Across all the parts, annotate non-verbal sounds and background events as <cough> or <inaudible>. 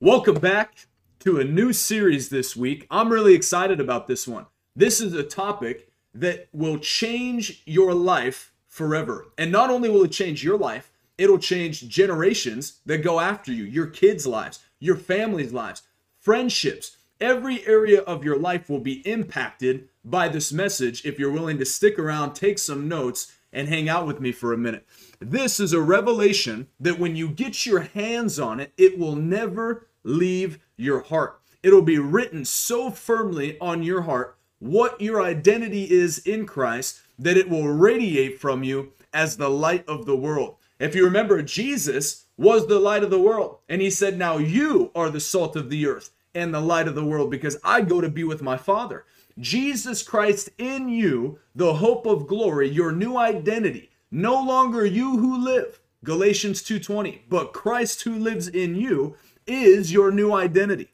Welcome back to a new series this week. I'm really excited about this one. This is a topic that will change your life forever. And not only will it change your life, it'll change generations that go after you, your kids' lives, your family's lives, friendships. Every area of your life will be impacted by this message if you're willing to stick around, take some notes, and hang out with me for a minute. This is a revelation that when you get your hands on it, it will never leave your heart. It'll be written so firmly on your heart what your identity is in Christ that it will radiate from you as the light of the world. If you remember, Jesus was the light of the world, and he said, Now you are the salt of the earth and the light of the world because I go to be with my Father. Jesus Christ in you, the hope of glory, your new identity. No longer you who live, Galatians 2:20, but Christ who lives in you is your new identity.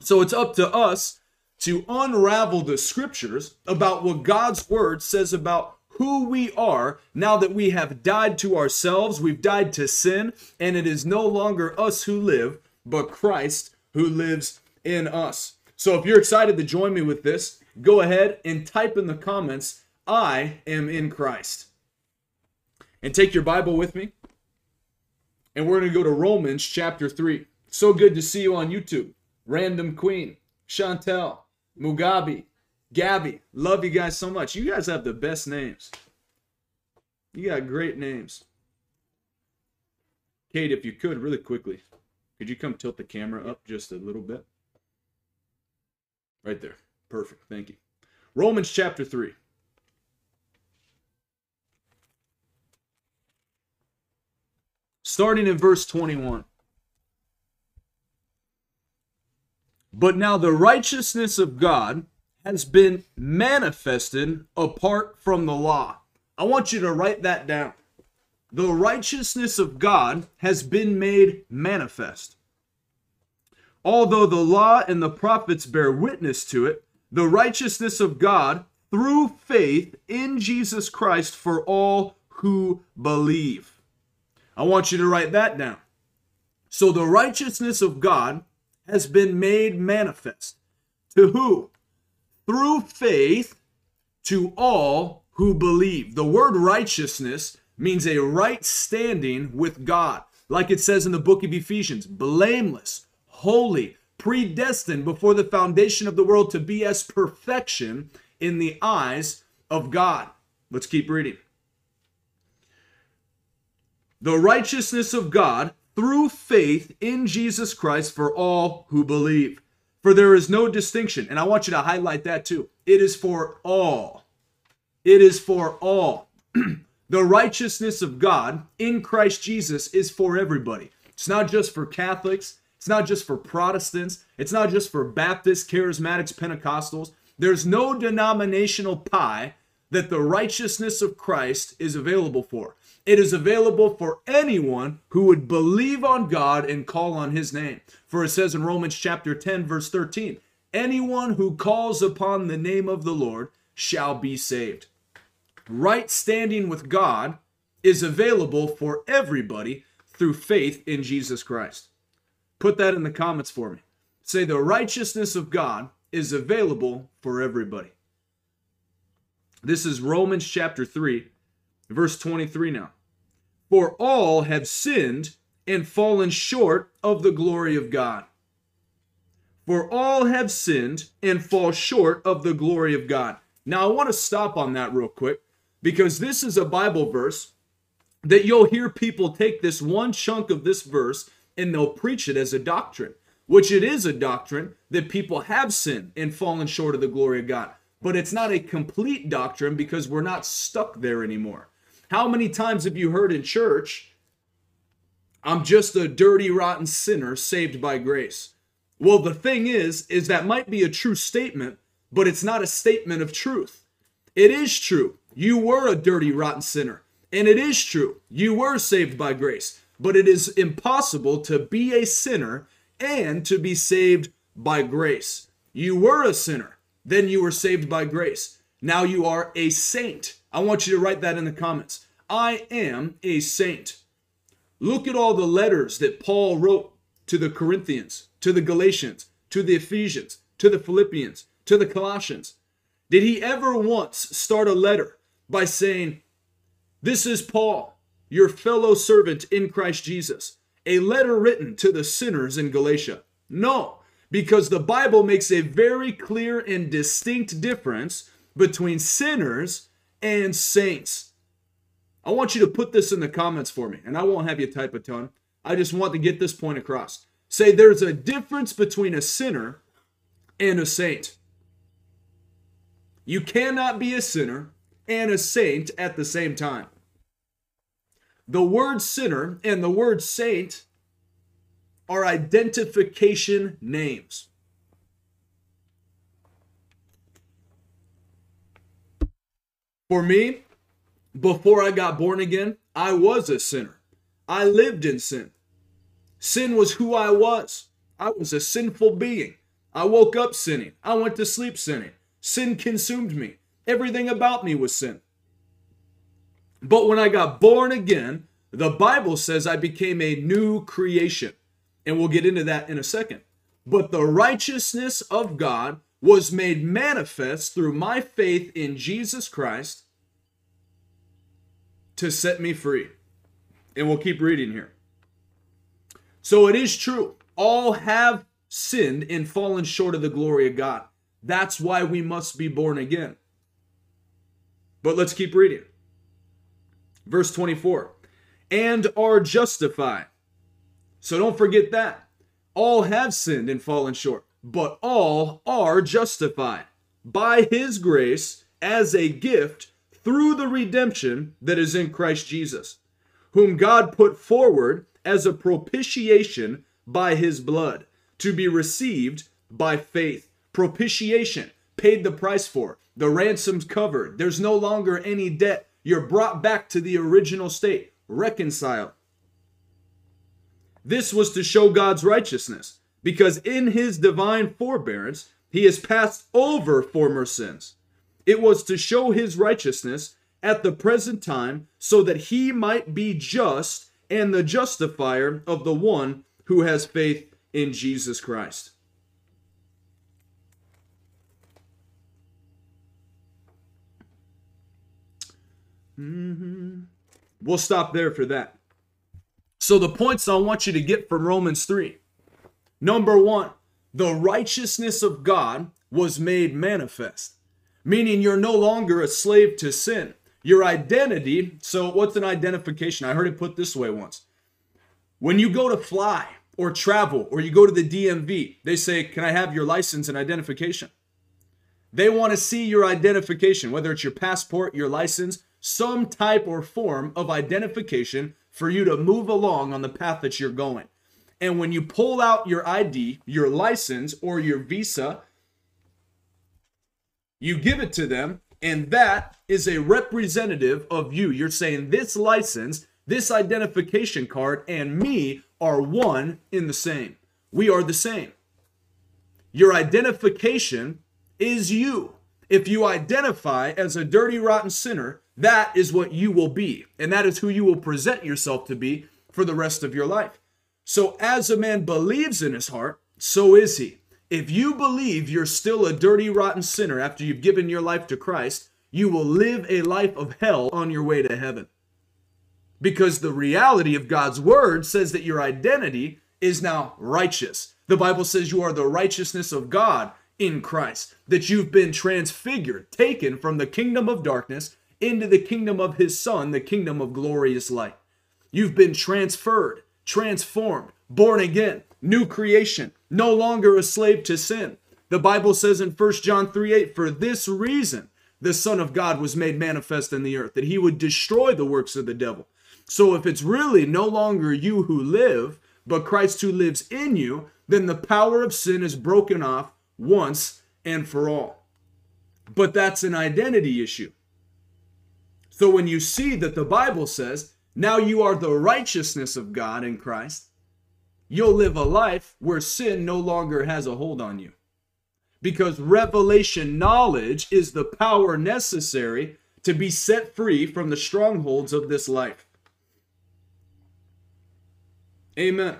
So it's up to us to unravel the scriptures about what God's word says about who we are now that we have died to ourselves, we've died to sin, and it is no longer us who live, but Christ who lives in us. So if you're excited to join me with this, go ahead and type in the comments, I am in Christ. And take your Bible with me. And we're going to go to Romans chapter 3. So good to see you on YouTube. Random Queen, Chantel, Mugabe, Gabby. Love you guys so much. You guys have the best names. You got great names. Kate, if you could, really quickly, could you come tilt the camera up just a little bit? Right there. Perfect. Thank you. Romans chapter 3. Starting in verse 21. But now the righteousness of God has been manifested apart from the law. I want you to write that down. The righteousness of God has been made manifest. Although the law and the prophets bear witness to it, the righteousness of God through faith in Jesus Christ for all who believe. I want you to write that down. So the righteousness of God has been made manifest. To who? Through faith to all who believe. The word righteousness means a right standing with God. Like it says in the book of Ephesians, blameless, holy, predestined before the foundation of the world to be as perfection in the eyes of God. Let's keep reading. The righteousness of God through faith in Jesus Christ for all who believe. For there is no distinction. And I want you to highlight that too. It is for all. It is for all. <clears throat> the righteousness of God in Christ Jesus is for everybody. It's not just for Catholics. It's not just for Protestants. It's not just for Baptists, Charismatics, Pentecostals. There's no denominational pie that the righteousness of Christ is available for. It is available for anyone who would believe on God and call on his name. For it says in Romans chapter 10 verse 13, anyone who calls upon the name of the Lord shall be saved. Right standing with God is available for everybody through faith in Jesus Christ. Put that in the comments for me. Say the righteousness of God is available for everybody. This is Romans chapter 3, verse 23 now. For all have sinned and fallen short of the glory of God. For all have sinned and fall short of the glory of God. Now, I want to stop on that real quick because this is a Bible verse that you'll hear people take this one chunk of this verse and they'll preach it as a doctrine, which it is a doctrine that people have sinned and fallen short of the glory of God. But it's not a complete doctrine because we're not stuck there anymore. How many times have you heard in church, I'm just a dirty, rotten sinner saved by grace? Well, the thing is, is that might be a true statement, but it's not a statement of truth. It is true. You were a dirty, rotten sinner. And it is true. You were saved by grace. But it is impossible to be a sinner and to be saved by grace. You were a sinner. Then you were saved by grace. Now you are a saint. I want you to write that in the comments. I am a saint. Look at all the letters that Paul wrote to the Corinthians, to the Galatians, to the Ephesians, to the Philippians, to the Colossians? Did he ever once start a letter by saying, This is Paul, your fellow servant in Christ Jesus, a letter written to the sinners in Galatia? No, because the Bible makes a very clear and distinct difference between sinners and saints. I want you to put this in the comments for me, and I won't have you type a ton. I just want to get this point across. Say there's a difference between a sinner and a saint. You cannot be a sinner and a saint at the same time. The word sinner and the word saint are identification names. For me, before I got born again, I was a sinner. I lived in sin. Sin was who I was. I was a sinful being. I woke up sinning. I went to sleep sinning. Sin consumed me. Everything about me was sin. But when I got born again, the Bible says I became a new creation. And we'll get into that in a second. But the righteousness of God was made manifest through my faith in Jesus Christ to set me free. And we'll keep reading here. So it is true. All have sinned and fallen short of the glory of God. That's why we must be born again. But let's keep reading. Verse 24 and are justified. So don't forget that. All have sinned and fallen short, but all are justified by his grace as a gift through the redemption that is in Christ Jesus, whom God put forward as a propitiation by his blood to be received by faith. Propitiation, paid the price for. The ransom's covered. There's no longer any debt. You're brought back to the original state, reconciled. This was to show God's righteousness, because in his divine forbearance, he has passed over former sins. It was to show his righteousness at the present time so that he might be just and the justifier of the one who has faith in Jesus Christ. Mm-hmm. We'll stop there for that. So, the points I want you to get from Romans 3 number one, the righteousness of God was made manifest meaning you're no longer a slave to sin. Your identity, so what's an identification? I heard it put this way once. When you go to fly or travel or you go to the DMV, they say, Can I have your license and identification? They want to see your identification, whether it's your passport, your license, some type or form of identification for you to move along on the path that you're going. And when you pull out your ID, your license, or your visa, you give it to them, and that is a representative of you. You're saying this license, this identification card, and me are one in the same. We are the same. Your identification is you. If you identify as a dirty, rotten sinner, that is what you will be. And that is who you will present yourself to be for the rest of your life. So, as a man believes in his heart, so is he. If you believe you're still a dirty, rotten sinner after you've given your life to Christ, you will live a life of hell on your way to heaven. Because the reality of God's word says that your identity is now righteous. The Bible says you are the righteousness of God in Christ, that you've been transfigured, taken from the kingdom of darkness into the kingdom of his Son, the kingdom of glorious light. You've been transferred, transformed, born again, new creation, no longer a slave to sin. The Bible says in 1 John 3 8, for this reason the Son of God was made manifest in the earth, that he would destroy the works of the devil. So if it's really no longer you who live, but Christ who lives in you, then the power of sin is broken off once and for all. But that's an identity issue. So when you see that the Bible says, now you are the righteousness of God in Christ, you'll live a life where sin no longer has a hold on you. Because revelation knowledge is the power necessary to be set free from the strongholds of this life. Amen.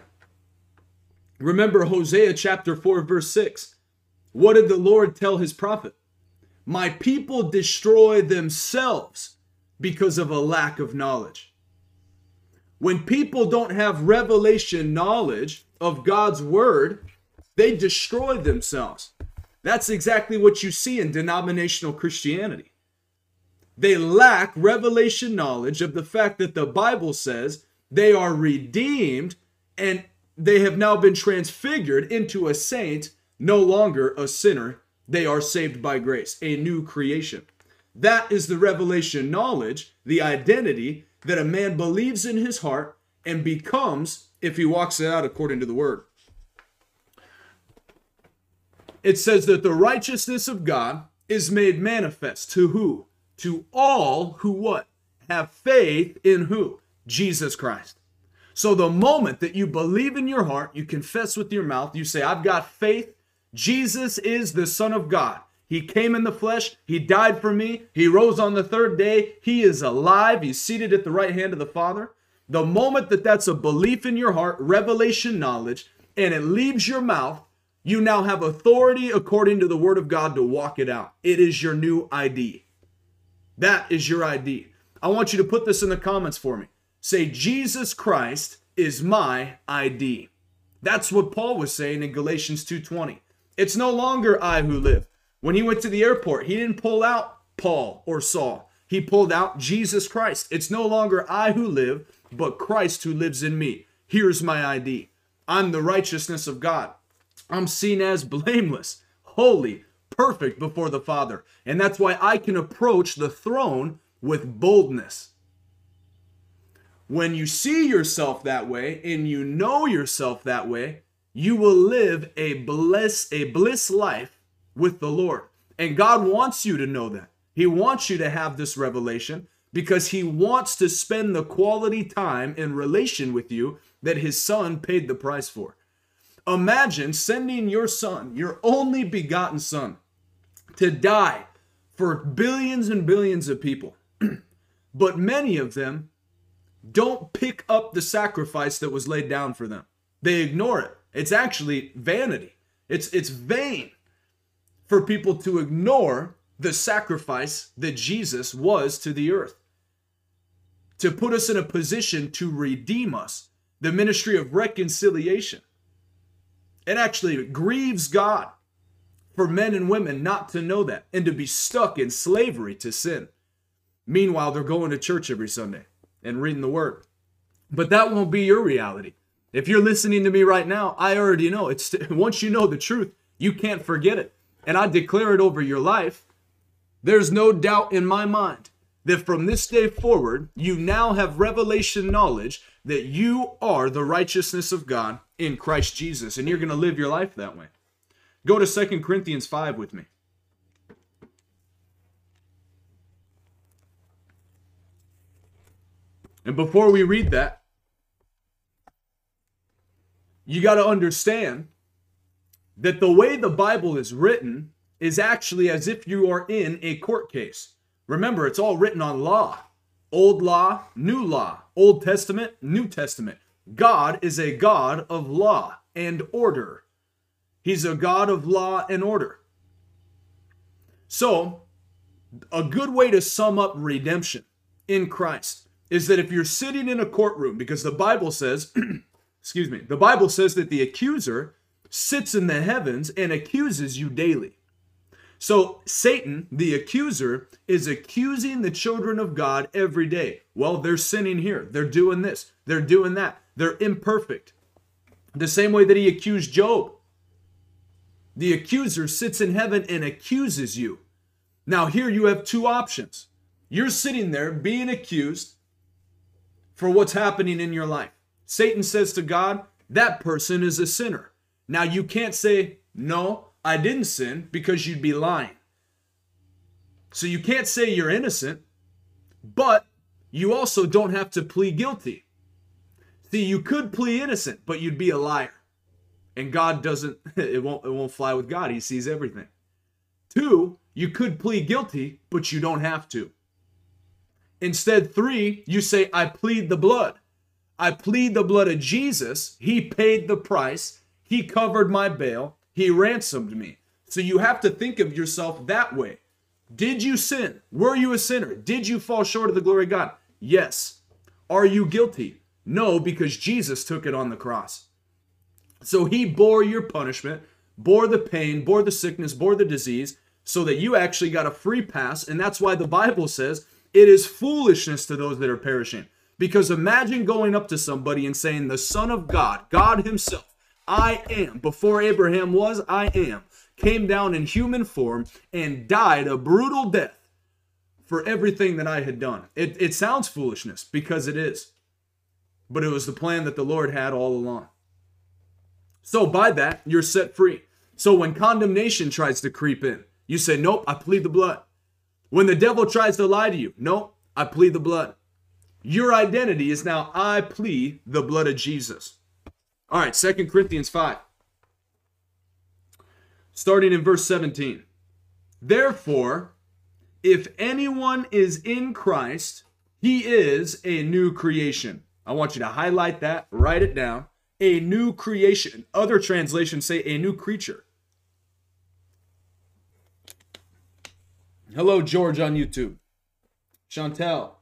Remember Hosea chapter 4, verse 6. What did the Lord tell his prophet? My people destroy themselves because of a lack of knowledge. When people don't have revelation knowledge of God's word, they destroy themselves. That's exactly what you see in denominational Christianity. They lack revelation knowledge of the fact that the Bible says they are redeemed and they have now been transfigured into a saint, no longer a sinner. They are saved by grace, a new creation. That is the revelation knowledge, the identity that a man believes in his heart and becomes if he walks it out according to the word. It says that the righteousness of God is made manifest to who? To all who what? Have faith in who? Jesus Christ. So the moment that you believe in your heart, you confess with your mouth, you say, I've got faith. Jesus is the Son of God. He came in the flesh. He died for me. He rose on the third day. He is alive. He's seated at the right hand of the Father. The moment that that's a belief in your heart, revelation knowledge, and it leaves your mouth, you now have authority according to the word of God to walk it out. It is your new ID. That is your ID. I want you to put this in the comments for me. Say, Jesus Christ is my ID. That's what Paul was saying in Galatians 2:20. It's no longer I who live. When he went to the airport, he didn't pull out Paul or Saul. He pulled out Jesus Christ. It's no longer I who live, but Christ who lives in me. Here's my ID. I'm the righteousness of God. I'm seen as blameless, holy, perfect before the Father. And that's why I can approach the throne with boldness. When you see yourself that way and you know yourself that way, you will live a bliss a bliss life with the Lord. And God wants you to know that. He wants you to have this revelation because he wants to spend the quality time in relation with you that his son paid the price for. Imagine sending your son, your only begotten son, to die for billions and billions of people. <clears throat> but many of them don't pick up the sacrifice that was laid down for them. They ignore it. It's actually vanity. It's it's vain for people to ignore the sacrifice that Jesus was to the earth. To put us in a position to redeem us, the ministry of reconciliation. It actually grieves God for men and women not to know that and to be stuck in slavery to sin. Meanwhile, they're going to church every Sunday and reading the word. But that won't be your reality. If you're listening to me right now, I already know it's <laughs> once you know the truth, you can't forget it. And I declare it over your life. There's no doubt in my mind that from this day forward, you now have revelation knowledge that you are the righteousness of God in Christ Jesus, and you're going to live your life that way. Go to Second Corinthians 5 with me. And before we read that, you got to understand that the way the Bible is written is actually as if you are in a court case. Remember, it's all written on law Old law, new law, Old Testament, New Testament. God is a God of law and order. He's a God of law and order. So, a good way to sum up redemption in Christ is that if you're sitting in a courtroom, because the Bible says, <clears throat> excuse me, the Bible says that the accuser sits in the heavens and accuses you daily. So Satan, the accuser, is accusing the children of God every day. Well, they're sinning here. They're doing this. They're doing that. They're imperfect. The same way that he accused Job. The accuser sits in heaven and accuses you. Now, here you have two options. You're sitting there being accused for what's happening in your life. Satan says to God, that person is a sinner. Now, you can't say, no, I didn't sin because you'd be lying. So you can't say you're innocent, but you also don't have to plead guilty. See, you could plead innocent, but you'd be a liar. And God doesn't <laughs> it won't it won't fly with God. He sees everything. Two, you could plead guilty, but you don't have to. Instead, three, you say, I plead the blood. I plead the blood of Jesus. He paid the price. He covered my bail. He ransomed me. So you have to think of yourself that way. Did you sin? Were you a sinner? Did you fall short of the glory of God? Yes. Are you guilty? No, because Jesus took it on the cross. So he bore your punishment, bore the pain, bore the sickness, bore the disease, so that you actually got a free pass. And that's why the Bible says it is foolishness to those that are perishing. Because imagine going up to somebody and saying, The Son of God, God Himself, I am, before Abraham was, I am, came down in human form and died a brutal death for everything that I had done. It, it sounds foolishness because it is, but it was the plan that the Lord had all along. So by that, you're set free. So when condemnation tries to creep in, you say, Nope, I plead the blood. When the devil tries to lie to you, Nope, I plead the blood. Your identity is now, I plead the blood of Jesus. All right, Second Corinthians 5. Starting in verse 17. Therefore, if anyone is in Christ, he is a new creation. I want you to highlight that, write it down. A new creation. Other translations say a new creature. Hello, George on YouTube. Chantel.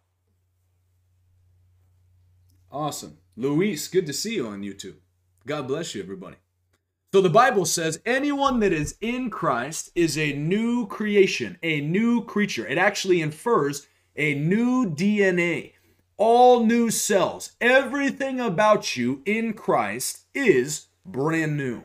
Awesome. Luis, good to see you on YouTube. God bless you, everybody. So the Bible says anyone that is in Christ is a new creation, a new creature. It actually infers a new DNA, all new cells. Everything about you in Christ is brand new.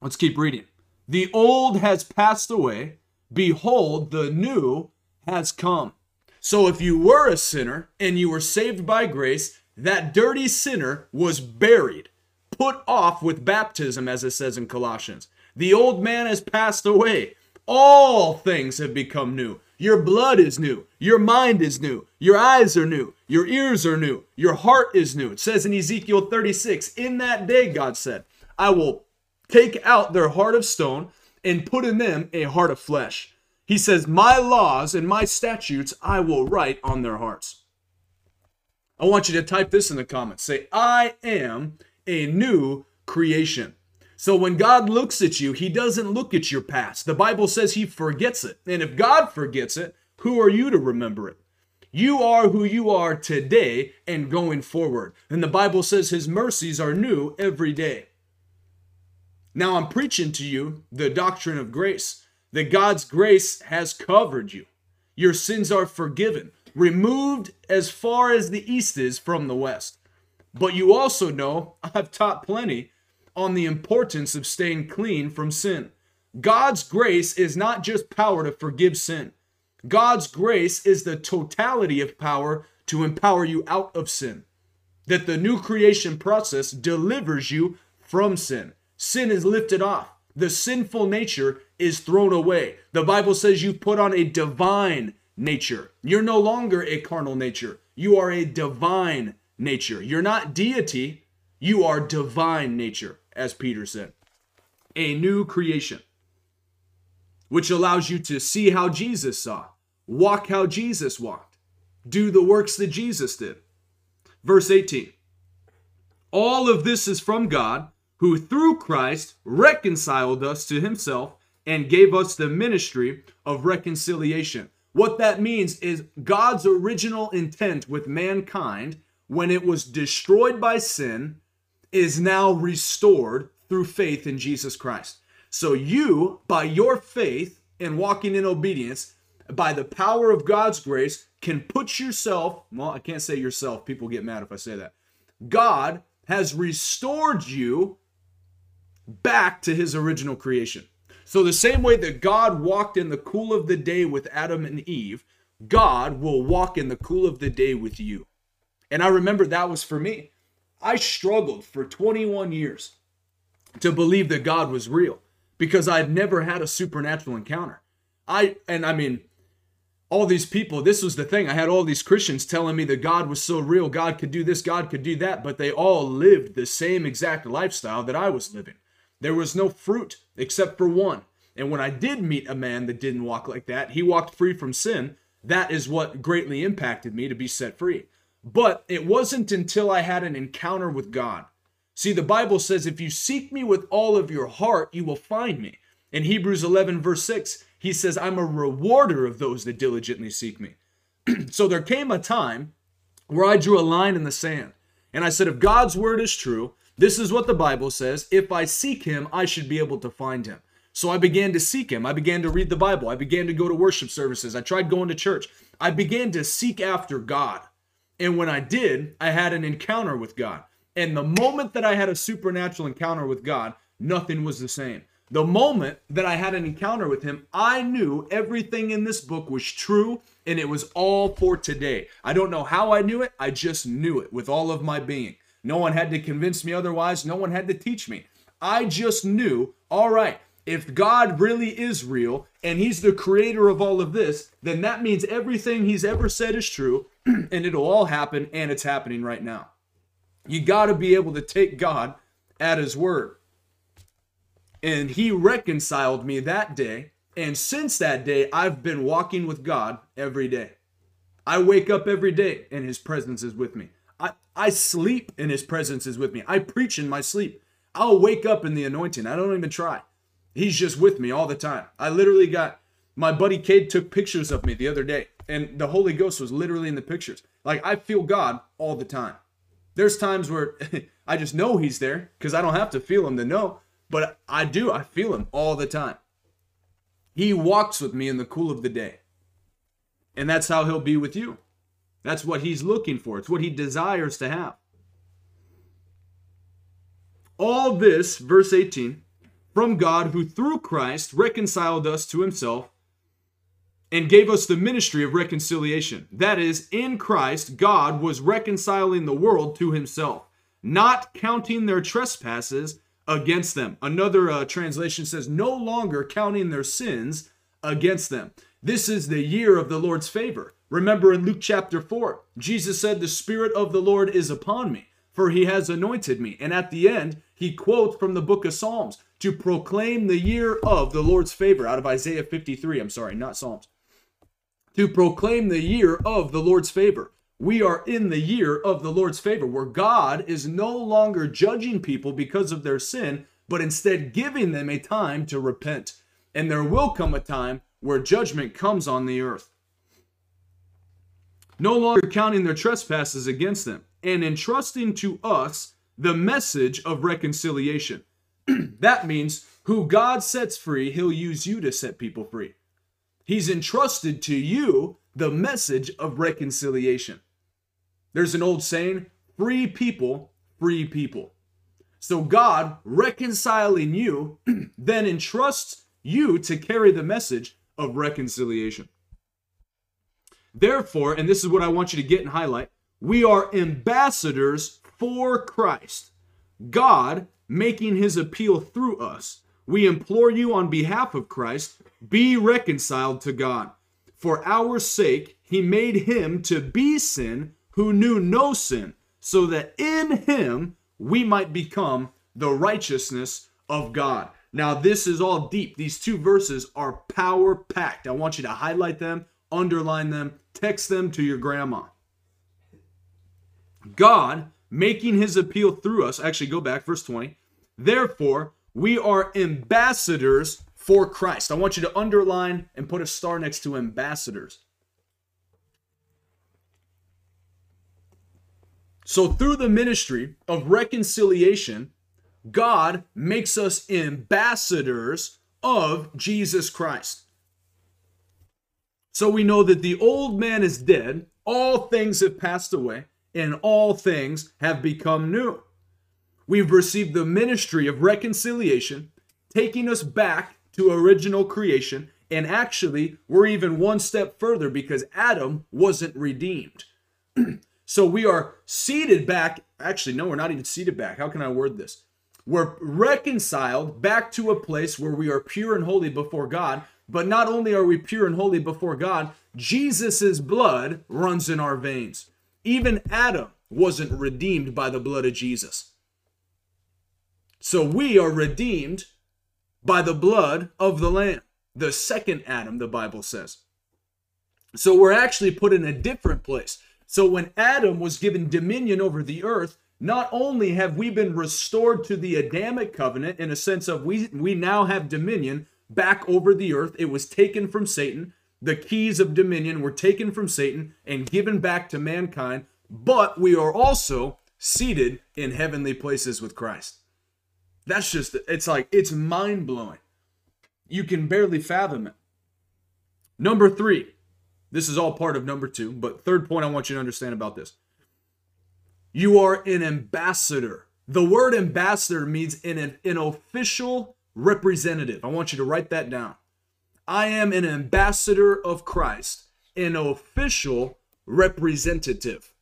Let's keep reading. The old has passed away. Behold, the new has come. So if you were a sinner and you were saved by grace, that dirty sinner was buried put off with baptism, as it says in Colossians. The old man has passed away. All things have become new. Your blood is new. Your mind is new. Your eyes are new. Your ears are new. Your heart is new. It says in Ezekiel 36, In that day, God said, I will take out their heart of stone and put in them a heart of flesh. He says, My laws and my statutes I will write on their hearts. I want you to type this in the comments. Say, I am a new creation. So when God looks at you, he doesn't look at your past. The Bible says he forgets it. And if God forgets it, who are you to remember it? You are who you are today and going forward. And the Bible says his mercies are new every day. Now I'm preaching to you the doctrine of grace, that God's grace has covered you. Your sins are forgiven, removed as far as the east is from the west. But you also know I've taught plenty on the importance of staying clean from sin. God's grace is not just power to forgive sin. God's grace is the totality of power to empower you out of sin. That the new creation process delivers you from sin. Sin is lifted off. The sinful nature is thrown away. The Bible says you put on a divine nature. You're no longer a carnal nature. You are a divine nature. You're not deity, you are divine nature, as Peter said. A new creation, which allows you to see how Jesus saw, walk how Jesus walked, do the works that Jesus did. Verse 18 All of this is from God, who through Christ reconciled us to himself and gave us the ministry of reconciliation. What that means is God's original intent with mankind when it was destroyed by sin, is now restored through faith in Jesus Christ. So you, by your faith and walking in obedience, by the power of God's grace, can put yourself, well, I can't say yourself, people get mad if I say that. God has restored you back to his original creation. So, the same way that God walked in the cool of the day with Adam and Eve, God will walk in the cool of the day with you. And I remember that was for me. I struggled for 21 years to believe that God was real because I'd never had a supernatural encounter. I and I mean all these people, this was the thing. I had all these Christians telling me that God was so real, God could do this, God could do that, but they all lived the same exact lifestyle that I was living. There was no fruit except for one. And when I did meet a man that didn't walk like that, he walked free from sin. That is what greatly impacted me to be set free. But it wasn't until I had an encounter with God. See, the Bible says, if you seek me with all of your heart, you will find me. In Hebrews 11, verse 6, he says, I'm a rewarder of those that diligently seek me. <clears throat> so there came a time where I drew a line in the sand. And I said, if God's word is true, this is what the Bible says. If I seek him, I should be able to find him. So I began to seek him. I began to read the Bible. I began to go to worship services. I tried going to church. I began to seek after God. And when I did, I had an encounter with God. And the moment that I had a supernatural encounter with God, nothing was the same. The moment that I had an encounter with him, I knew everything in this book was true and it was all for today. I don't know how I knew it, I just knew it with all of my being. No one had to convince me otherwise, no one had to teach me. I just knew, all right, if God really is real and he's the creator of all of this, then that means everything he's ever said is true <clears throat> and it'll all happen and it's happening right now. You got to be able to take God at his word. And he reconciled me that day. And since that day, I've been walking with God every day. I wake up every day and his presence is with me. I, I sleep and his presence is with me. I preach in my sleep. I'll wake up in the anointing. I don't even try. He's just with me all the time. I literally got my buddy Cade took pictures of me the other day, and the Holy Ghost was literally in the pictures. Like I feel God all the time. There's times where <laughs> I just know he's there because I don't have to feel him to know, but I do. I feel him all the time. He walks with me in the cool of the day. And that's how he'll be with you. That's what he's looking for. It's what he desires to have. All this, verse 18, from God who through Christ reconciled us to himself and gave us the ministry of reconciliation. That is, in Christ, God was reconciling the world to himself, not counting their trespasses against them. Another uh, translation says, no longer counting their sins against them. This is the year of the Lord's favor. Remember in Luke chapter 4, Jesus said, The Spirit of the Lord is upon me, for he has anointed me. And at the end, he quotes from the book of Psalms to proclaim the year of the Lord's favor out of Isaiah 53. I'm sorry, not Psalms to proclaim the year of the Lord's favor. We are in the year of the Lord's favor, where God is no longer judging people because of their sin, but instead giving them a time to repent. And there will come a time where judgment comes on the earth. No longer counting their trespasses against them, and entrusting to us the message of reconciliation. <clears throat> that means who God sets free, he'll use you to set people free. He's entrusted to you the message of reconciliation. There's an old saying free people, free people. So God reconciling you <clears throat> then entrusts you to carry the message of reconciliation. Therefore, and this is what I want you to get and highlight, we are ambassadors for Christ. God making his appeal through us. We implore you on behalf of Christ be reconciled to God. For our sake, he made him to be sin who knew no sin, so that in him we might become the righteousness of God. Now, this is all deep. These two verses are power packed. I want you to highlight them, underline them, text them to your grandma. God making his appeal through us. Actually, go back, verse 20. Therefore, we are ambassadors for Christ. I want you to underline and put a star next to ambassadors. So, through the ministry of reconciliation, God makes us ambassadors of Jesus Christ. So we know that the old man is dead, all things have passed away, and all things have become new. We've received the ministry of reconciliation, taking us back to original creation. And actually, we're even one step further because Adam wasn't redeemed. <clears throat> so we are seated back. Actually, no, we're not even seated back. How can I word this? We're reconciled back to a place where we are pure and holy before God. But not only are we pure and holy before God, Jesus' blood runs in our veins. Even Adam wasn't redeemed by the blood of Jesus. So we are redeemed by the blood of the Lamb. The second Adam, the Bible says. So we're actually put in a different place. So when Adam was given dominion over the earth, not only have we been restored to the Adamic covenant in a sense of we we now have dominion back over the earth. It was taken from Satan. The keys of dominion were taken from Satan and given back to mankind, but we are also seated in heavenly places with Christ. That's just it's like it's mind-blowing. You can barely fathom it. Number 3. This is all part of number 2, but third point I want you to understand about this. You are an ambassador. The word ambassador means an, an official representative. I want you to write that down. I am an ambassador of Christ, an official representative.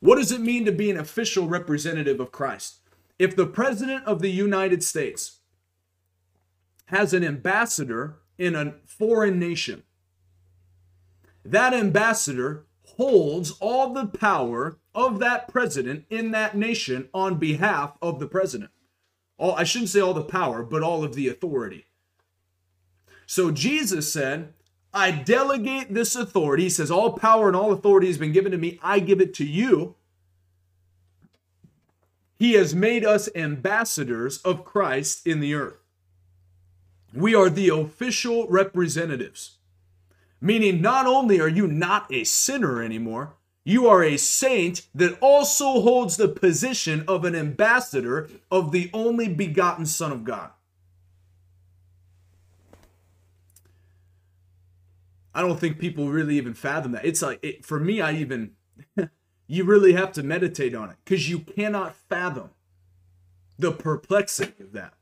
What does it mean to be an official representative of Christ? If the President of the United States has an ambassador in a foreign nation, that ambassador holds all the power of that president in that nation on behalf of the president. All I shouldn't say all the power, but all of the authority. So Jesus said, I delegate this authority. He says, All power and all authority has been given to me. I give it to you. He has made us ambassadors of Christ in the earth. We are the official representatives, meaning not only are you not a sinner anymore, you are a saint that also holds the position of an ambassador of the only begotten Son of God. I don't think people really even fathom that. It's like, it, for me, I even, <laughs> you really have to meditate on it because you cannot fathom the perplexity of that.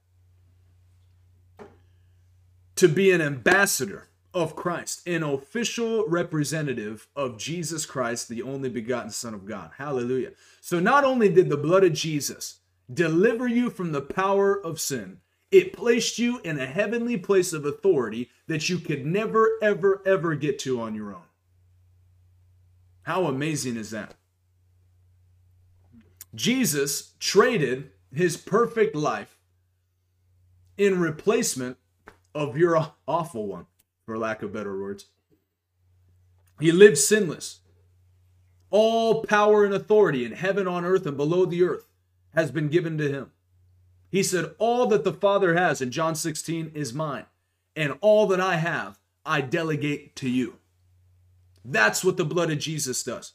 To be an ambassador of Christ, an official representative of Jesus Christ, the only begotten Son of God. Hallelujah. So not only did the blood of Jesus deliver you from the power of sin, it placed you in a heavenly place of authority that you could never, ever, ever get to on your own. How amazing is that? Jesus traded his perfect life in replacement of your awful one for lack of better words. He lived sinless. All power and authority in heaven, on earth, and below the earth has been given to him. He said, All that the Father has in John 16 is mine, and all that I have, I delegate to you. That's what the blood of Jesus does.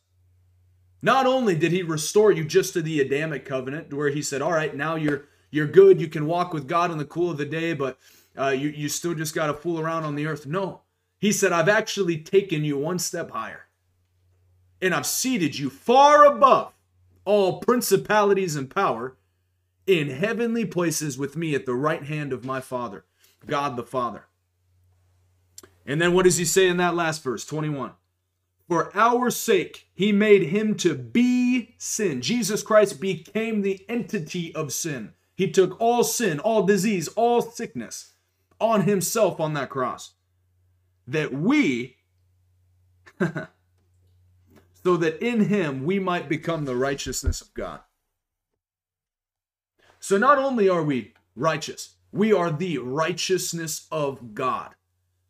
Not only did he restore you just to the Adamic covenant, where he said, All right, now you're you're good, you can walk with God in the cool of the day, but uh, you, you still just got to fool around on the earth. No. He said, I've actually taken you one step higher. And I've seated you far above all principalities and power in heavenly places with me at the right hand of my Father, God the Father. And then what does he say in that last verse, 21? For our sake, he made him to be sin. Jesus Christ became the entity of sin. He took all sin, all disease, all sickness on himself on that cross. That we, <laughs> so that in him we might become the righteousness of God. So not only are we righteous, we are the righteousness of God.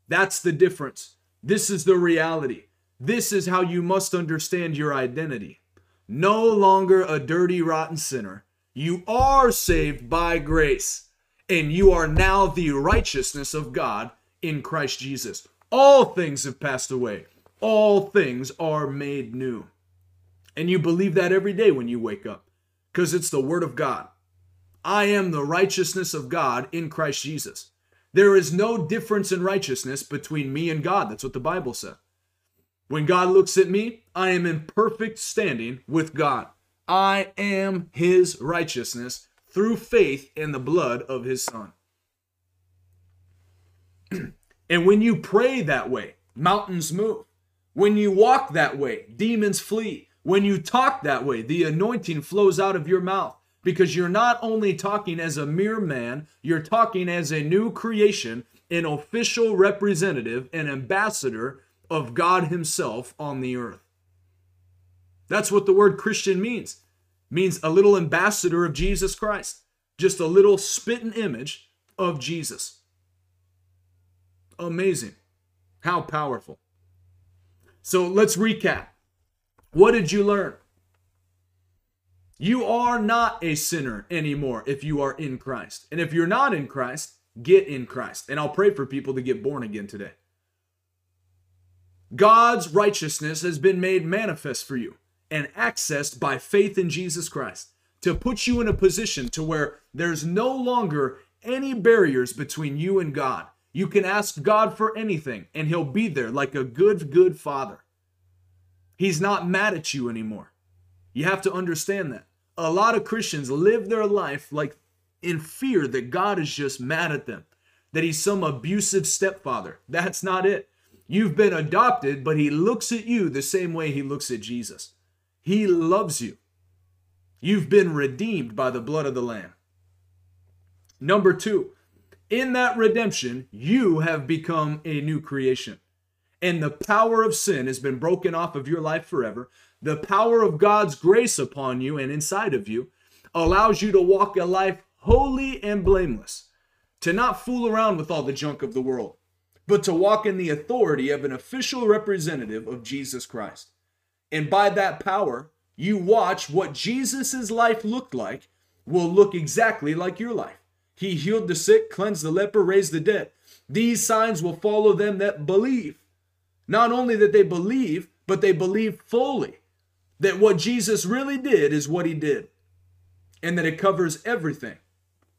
That's the difference. This is the reality. This is how you must understand your identity. No longer a dirty, rotten sinner. You are saved by grace and you are now the righteousness of God in Christ Jesus. All things have passed away, all things are made new. And you believe that every day when you wake up because it's the Word of God. I am the righteousness of God in Christ Jesus. There is no difference in righteousness between me and God. That's what the Bible said. When God looks at me, I am in perfect standing with God. I am his righteousness through faith in the blood of his son. <clears throat> and when you pray that way, mountains move. When you walk that way, demons flee. When you talk that way, the anointing flows out of your mouth because you're not only talking as a mere man, you're talking as a new creation, an official representative, an ambassador of God Himself on the earth. That's what the word Christian means means a little ambassador of Jesus Christ, just a little spitting image of Jesus. Amazing. How powerful. So let's recap. What did you learn? You are not a sinner anymore if you are in Christ. And if you're not in Christ, get in Christ. And I'll pray for people to get born again today. God's righteousness has been made manifest for you and accessed by faith in Jesus Christ to put you in a position to where there's no longer any barriers between you and God. You can ask God for anything and he'll be there like a good good father. He's not mad at you anymore. You have to understand that. A lot of Christians live their life like in fear that God is just mad at them, that he's some abusive stepfather. That's not it. You've been adopted, but he looks at you the same way he looks at Jesus. He loves you. You've been redeemed by the blood of the Lamb. Number two, in that redemption, you have become a new creation. And the power of sin has been broken off of your life forever. The power of God's grace upon you and inside of you allows you to walk a life holy and blameless, to not fool around with all the junk of the world, but to walk in the authority of an official representative of Jesus Christ. And by that power, you watch what Jesus' life looked like will look exactly like your life. He healed the sick, cleansed the leper, raised the dead. These signs will follow them that believe. Not only that they believe, but they believe fully that what Jesus really did is what he did, and that it covers everything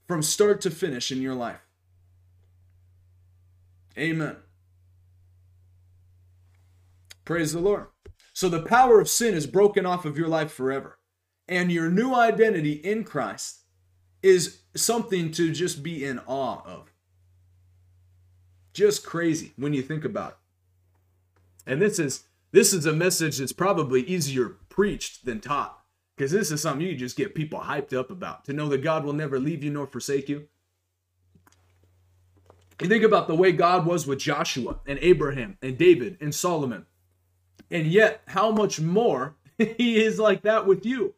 from start to finish in your life. Amen. Praise the Lord. So the power of sin is broken off of your life forever. And your new identity in Christ is something to just be in awe of. Just crazy when you think about it. And this is this is a message that's probably easier preached than taught. Because this is something you just get people hyped up about. To know that God will never leave you nor forsake you. You think about the way God was with Joshua and Abraham and David and Solomon. And yet, how much more <laughs> he is like that with you.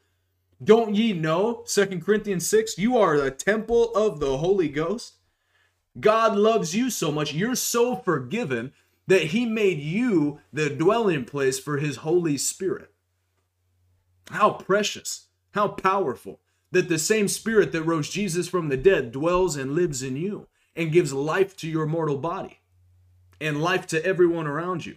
Don't ye know, Second Corinthians 6, you are a temple of the Holy Ghost? God loves you so much. You're so forgiven that he made you the dwelling place for his Holy Spirit. How precious, how powerful that the same Spirit that rose Jesus from the dead dwells and lives in you and gives life to your mortal body and life to everyone around you.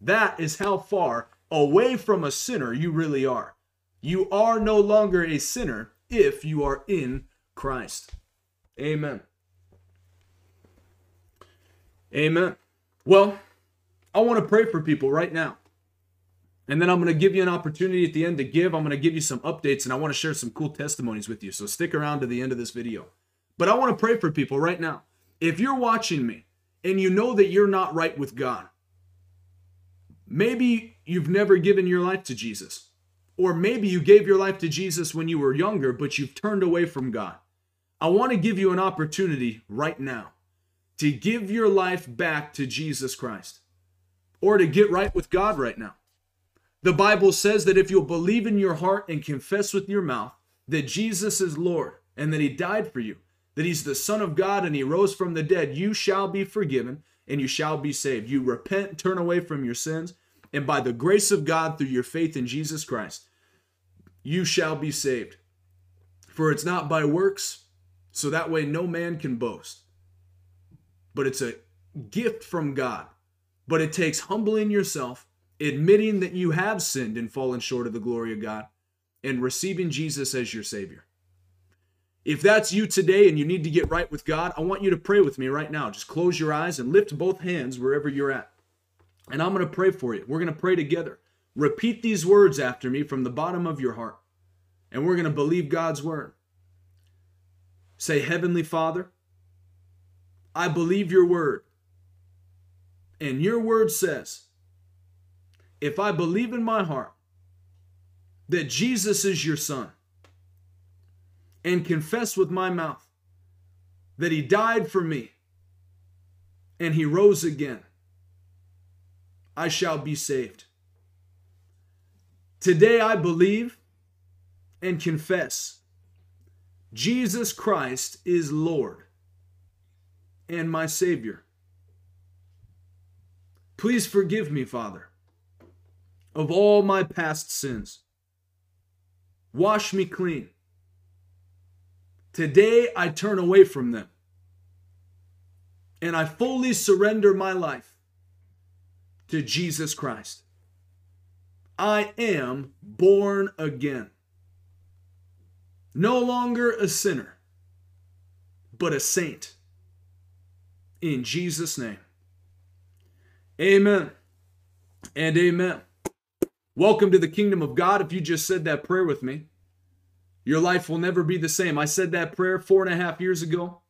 That is how far away from a sinner you really are. You are no longer a sinner if you are in Christ. Amen. Amen. Well, I want to pray for people right now. And then I'm going to give you an opportunity at the end to give. I'm going to give you some updates and I want to share some cool testimonies with you. So stick around to the end of this video. But I want to pray for people right now. If you're watching me and you know that you're not right with God, maybe you've never given your life to Jesus. Or maybe you gave your life to Jesus when you were younger, but you've turned away from God. I want to give you an opportunity right now to give your life back to Jesus Christ or to get right with God right now. The Bible says that if you'll believe in your heart and confess with your mouth that Jesus is Lord and that He died for you, that He's the Son of God and He rose from the dead, you shall be forgiven and you shall be saved. You repent, turn away from your sins, and by the grace of God through your faith in Jesus Christ, you shall be saved. For it's not by works, so that way no man can boast. But it's a gift from God. But it takes humbling yourself admitting that you have sinned and fallen short of the glory of God, and receiving Jesus as your Savior. If that's you today and you need to get right with God, I want you to pray with me right now. Just close your eyes and lift both hands wherever you're at. And I'm going to pray for you. We're going to pray together. Repeat these words after me from the bottom of your heart. And we're going to believe God's word. Say, Heavenly Father, I believe your word. And your word says, if I believe in my heart that Jesus is your son and confess with my mouth that he died for me and he rose again, I shall be saved. Today I believe and confess Jesus Christ is Lord and my Savior. Please forgive me, Father of all my past sins. Wash me clean. Today I turn away from them and I fully surrender my life to Jesus Christ. I am born again. No longer a sinner, but a saint. In Jesus' name. Amen and amen. Welcome to the kingdom of God. If you just said that prayer with me, your life will never be the same. I said that prayer four and a half years ago,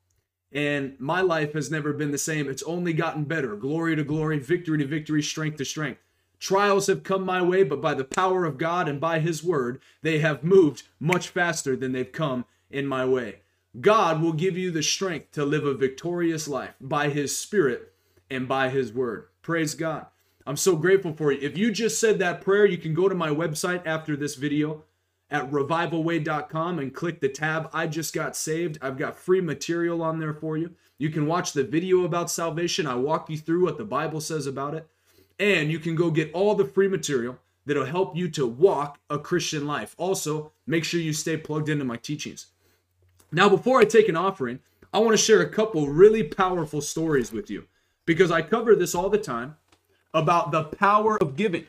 and my life has never been the same. It's only gotten better. Glory to glory, victory to victory, strength to strength. Trials have come my way, but by the power of God and by His word, they have moved much faster than they've come in my way. God will give you the strength to live a victorious life by His Spirit and by His word. Praise God. I'm so grateful for you. If you just said that prayer, you can go to my website after this video at revivalway.com and click the tab I just got saved. I've got free material on there for you. You can watch the video about salvation. I walk you through what the Bible says about it. And you can go get all the free material that'll help you to walk a Christian life. Also, make sure you stay plugged into my teachings. Now, before I take an offering, I want to share a couple really powerful stories with you because I cover this all the time about the power of giving.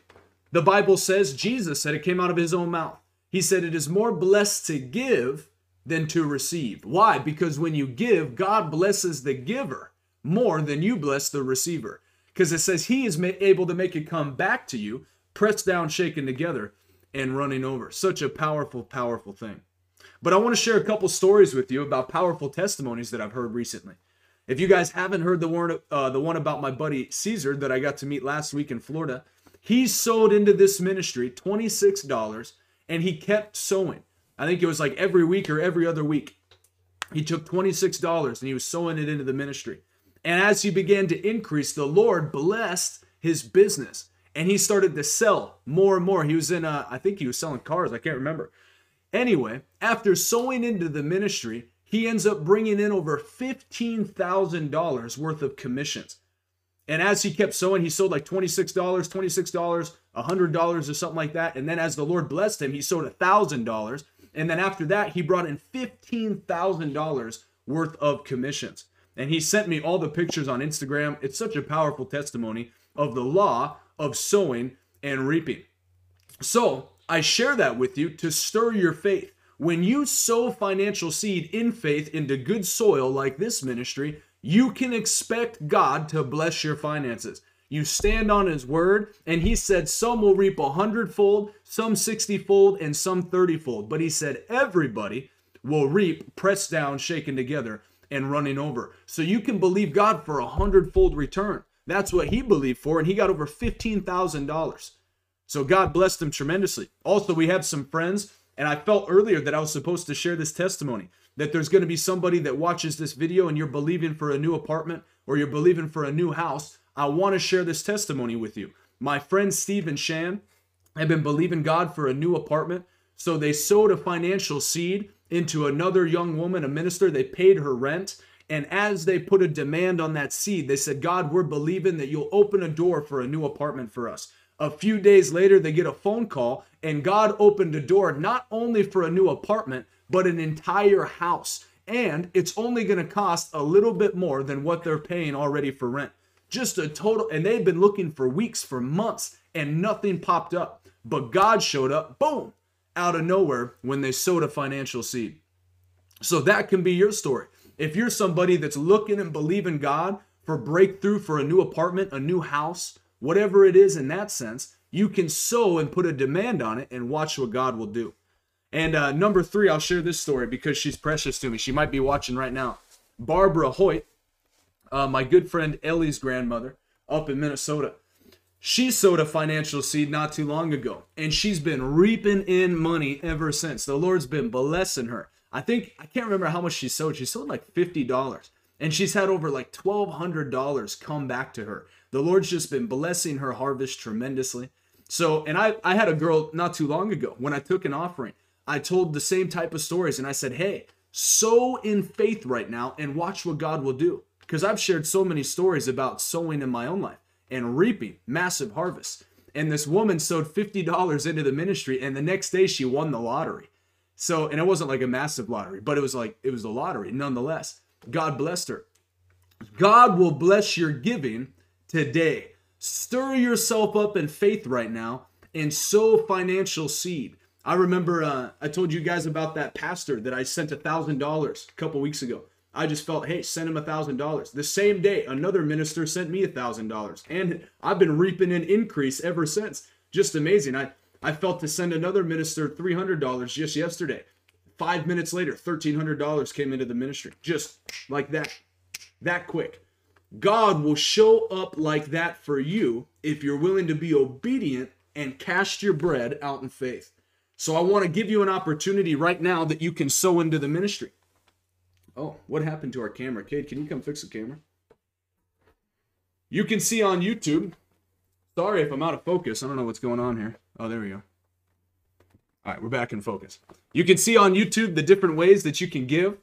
The Bible says, Jesus said it came out of his own mouth. He said, It is more blessed to give than to receive. Why? Because when you give, God blesses the giver more than you bless the receiver. Because it says He is able to make it come back to you, pressed down, shaken together, and running over. Such a powerful, powerful thing. But I want to share a couple stories with you about powerful testimonies that I've heard recently. If you guys haven't heard the one, uh, the one about my buddy Caesar that I got to meet last week in Florida, he sold into this ministry $26 and he kept sowing. I think it was like every week or every other week. He took $26 and he was sowing it into the ministry. And as he began to increase, the Lord blessed his business and he started to sell more and more. He was in, a, I think he was selling cars, I can't remember. Anyway, after sowing into the ministry, he ends up bringing in over $15,000 worth of commissions. And as he kept sowing, he sold like $26, $26, $100 or something like that. And then as the Lord blessed him, he sold $1,000. And then after that, he brought in $15,000 worth of commissions. And he sent me all the pictures on Instagram. It's such a powerful testimony of the law of sowing and reaping. So I share that with you to stir your faith. When you sow financial seed in faith into good soil like this ministry, you can expect God to bless your finances. You stand on his word, and he said some will reap a hundredfold, some sixtyfold, and some thirtyfold. But he said everybody will reap pressed down, shaken together, and running over. So you can believe God for a hundredfold return. That's what he believed for, and he got over $15,000. So God blessed him tremendously. Also, we have some friends and I felt earlier that I was supposed to share this testimony that there's going to be somebody that watches this video and you're believing for a new apartment or you're believing for a new house. I want to share this testimony with you. My friend Steve and Shan have been believing God for a new apartment. So they sowed a financial seed into another young woman, a minister. They paid her rent. And as they put a demand on that seed, they said, God, we're believing that you'll open a door for a new apartment for us. A few days later, they get a phone call, and God opened a door not only for a new apartment, but an entire house. And it's only going to cost a little bit more than what they're paying already for rent. Just a total, and they've been looking for weeks, for months, and nothing popped up. But God showed up, boom, out of nowhere when they sowed a financial seed. So that can be your story. If you're somebody that's looking and believing God for breakthrough for a new apartment, a new house, whatever it is in that sense, you can sow and put a demand on it and watch what God will do. And uh, number three, I'll share this story because she's precious to me. She might be watching right now. Barbara Hoyt, uh, my good friend Ellie's grandmother up in Minnesota, she sowed a financial seed not too long ago, and she's been reaping in money ever since. The Lord's been blessing her. I think, I can't remember how much she sowed. She sowed like $50, and she's had over like $1,200 come back to her the Lord's just been blessing her harvest tremendously. So, and I, I had a girl not too long ago when I took an offering. I told the same type of stories and I said, hey, sow in faith right now and watch what God will do. Because I've shared so many stories about sowing in my own life and reaping massive harvests. And this woman sowed $50 into the ministry, and the next day she won the lottery. So, and it wasn't like a massive lottery, but it was like, it was a lottery nonetheless. God blessed her. God will bless your giving today. Stir yourself up in faith right now and sow financial seed. I remember uh, I told you guys about that pastor that I sent a thousand dollars a couple weeks ago. I just felt, hey, send him a thousand dollars. The same day, another minister sent me a thousand dollars, and I've been reaping an increase ever since. Just amazing. I I felt to send another minister three hundred dollars just yesterday. Five minutes later, thirteen hundred dollars came into the ministry, just like that, that quick. God will show up like that for you if you're willing to be obedient and cast your bread out in faith. So I want to give you an opportunity right now that you can sow into the ministry. Oh, what happened to our camera? Kate, can you come fix the camera? You can see on YouTube. Sorry if I'm out of focus. I don't know what's going on here. Oh, there we go. All right, we're back in focus. You can see on YouTube the different ways that you can give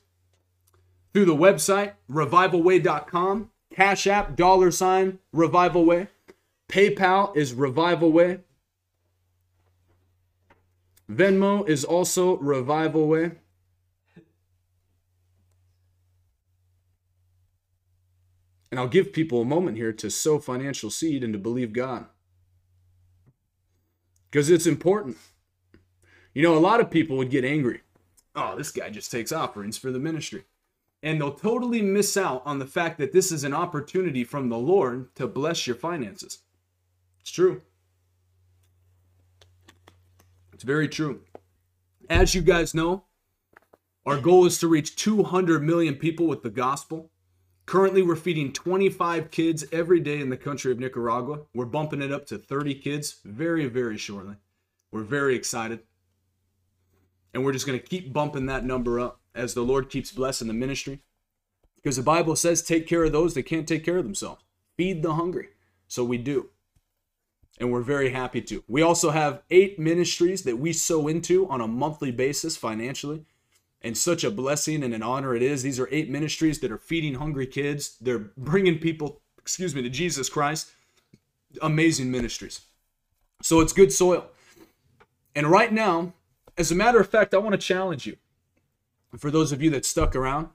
through the website, revivalway.com, Cash App, dollar sign, Revival Way. PayPal is Revival Way. Venmo is also Revival Way. And I'll give people a moment here to sow financial seed and to believe God. Because it's important. You know, a lot of people would get angry. Oh, this guy just takes offerings for the ministry. And they'll totally miss out on the fact that this is an opportunity from the Lord to bless your finances. It's true. It's very true. As you guys know, our goal is to reach 200 million people with the gospel. Currently, we're feeding 25 kids every day in the country of Nicaragua. We're bumping it up to 30 kids very, very shortly. We're very excited. And we're just going to keep bumping that number up as the Lord keeps blessing the ministry. Because the Bible says, take care of those that can't take care of themselves, feed the hungry. So we do. And we're very happy to. We also have eight ministries that we sow into on a monthly basis financially and such a blessing and an honor it is. These are eight ministries that are feeding hungry kids. They're bringing people, excuse me, to Jesus Christ. Amazing ministries. So it's good soil. And right now, as a matter of fact, I want to challenge you. For those of you that stuck around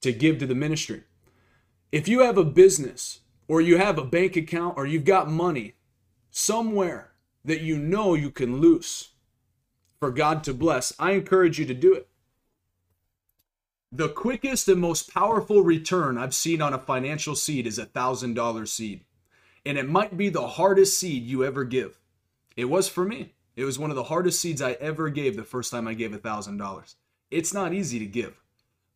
to give to the ministry, if you have a business or you have a bank account or you've got money somewhere that you know you can lose for God to bless, I encourage you to do it. The quickest and most powerful return I've seen on a financial seed is a thousand dollar seed. And it might be the hardest seed you ever give. It was for me. It was one of the hardest seeds I ever gave the first time I gave a thousand dollars. It's not easy to give.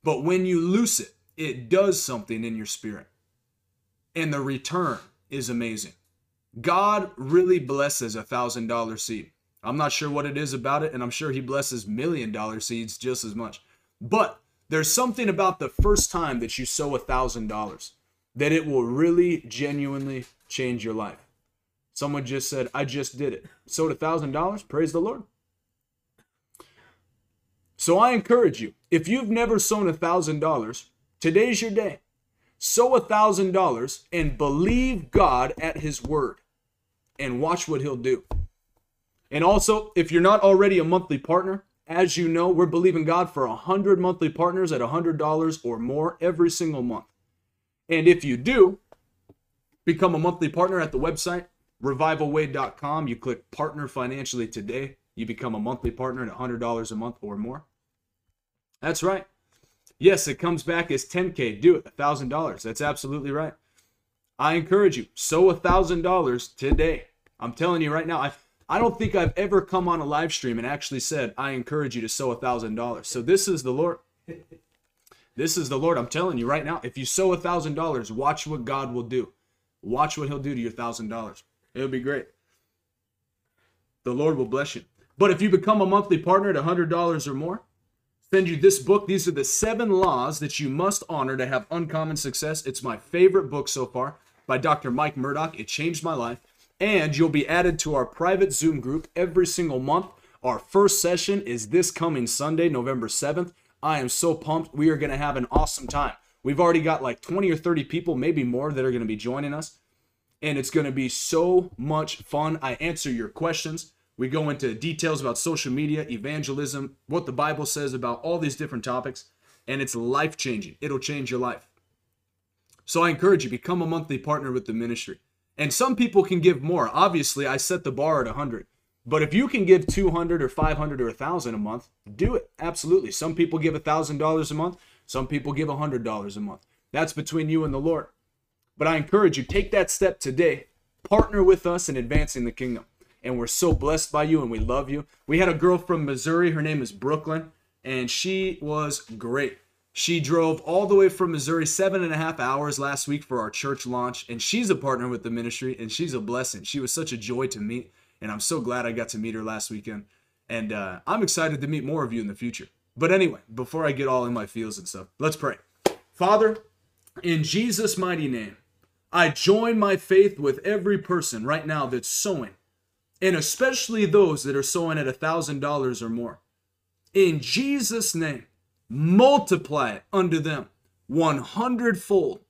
But when you loose it, it does something in your spirit. And the return is amazing. God really blesses a thousand dollar seed. I'm not sure what it is about it, and I'm sure he blesses million dollar seeds just as much. But there's something about the first time that you sow a thousand dollars that it will really genuinely change your life. Someone just said, I just did it. Sowed a thousand dollars. Praise the Lord. So I encourage you, if you've never sown a thousand dollars, today's your day. Sow a thousand dollars and believe God at his word and watch what he'll do. And also, if you're not already a monthly partner, as you know, we're believing God for a 100 monthly partners at a $100 or more every single month. And if you do, become a monthly partner at the website, revivalway.com. You click partner financially today. You become a monthly partner at a $100 a month or more. That's right. Yes, it comes back as 10K. Do it, $1,000. That's absolutely right. I encourage you, sow $1,000 today. I'm telling you right now, I I don't think I've ever come on a live stream and actually said, I encourage you to sow a thousand dollars. So this is the Lord. This is the Lord. I'm telling you right now. If you sow a thousand dollars, watch what God will do. Watch what He'll do to your thousand dollars. It'll be great. The Lord will bless you. But if you become a monthly partner at a hundred dollars or more, send you this book. These are the seven laws that you must honor to have uncommon success. It's my favorite book so far by Dr. Mike Murdock. It changed my life and you'll be added to our private Zoom group every single month. Our first session is this coming Sunday, November 7th. I am so pumped. We are going to have an awesome time. We've already got like 20 or 30 people, maybe more, that are going to be joining us. And it's going to be so much fun. I answer your questions. We go into details about social media, evangelism, what the Bible says about all these different topics, and it's life changing. It'll change your life. So I encourage you, become a monthly partner with the ministry. And some people can give more. Obviously, I set the bar at 100. But if you can give 200 or 500 or 1000 a month, do it. Absolutely. Some people give $1000 a month, some people give $100 a month. That's between you and the Lord. But I encourage you, take that step today. Partner with us in advancing the kingdom. And we're so blessed by you and we love you. We had a girl from Missouri. Her name is Brooklyn, and she was great. She drove all the way from Missouri, seven and a half hours last week for our church launch. And she's a partner with the ministry, and she's a blessing. She was such a joy to meet. And I'm so glad I got to meet her last weekend. And uh, I'm excited to meet more of you in the future. But anyway, before I get all in my feels and stuff, let's pray. Father, in Jesus' mighty name, I join my faith with every person right now that's sowing, and especially those that are sowing at a $1,000 or more. In Jesus' name, multiply it unto them 100 fold,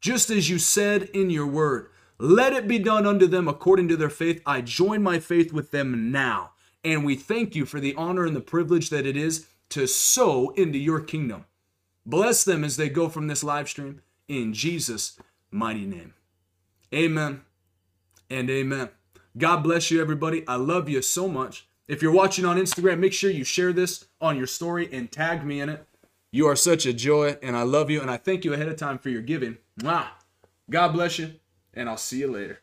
just as you said in your word. Let it be done unto them according to their faith. I join my faith with them now. And we thank you for the honor and the privilege that it is to sow into your kingdom. Bless them as they go from this live stream in Jesus' mighty name. Amen and amen. God bless you, everybody. I love you so much. If you're watching on Instagram, make sure you share this on your story and tag me in it. You are such a joy, and I love you, and I thank you ahead of time for your giving. Wow. God bless you, and I'll see you later.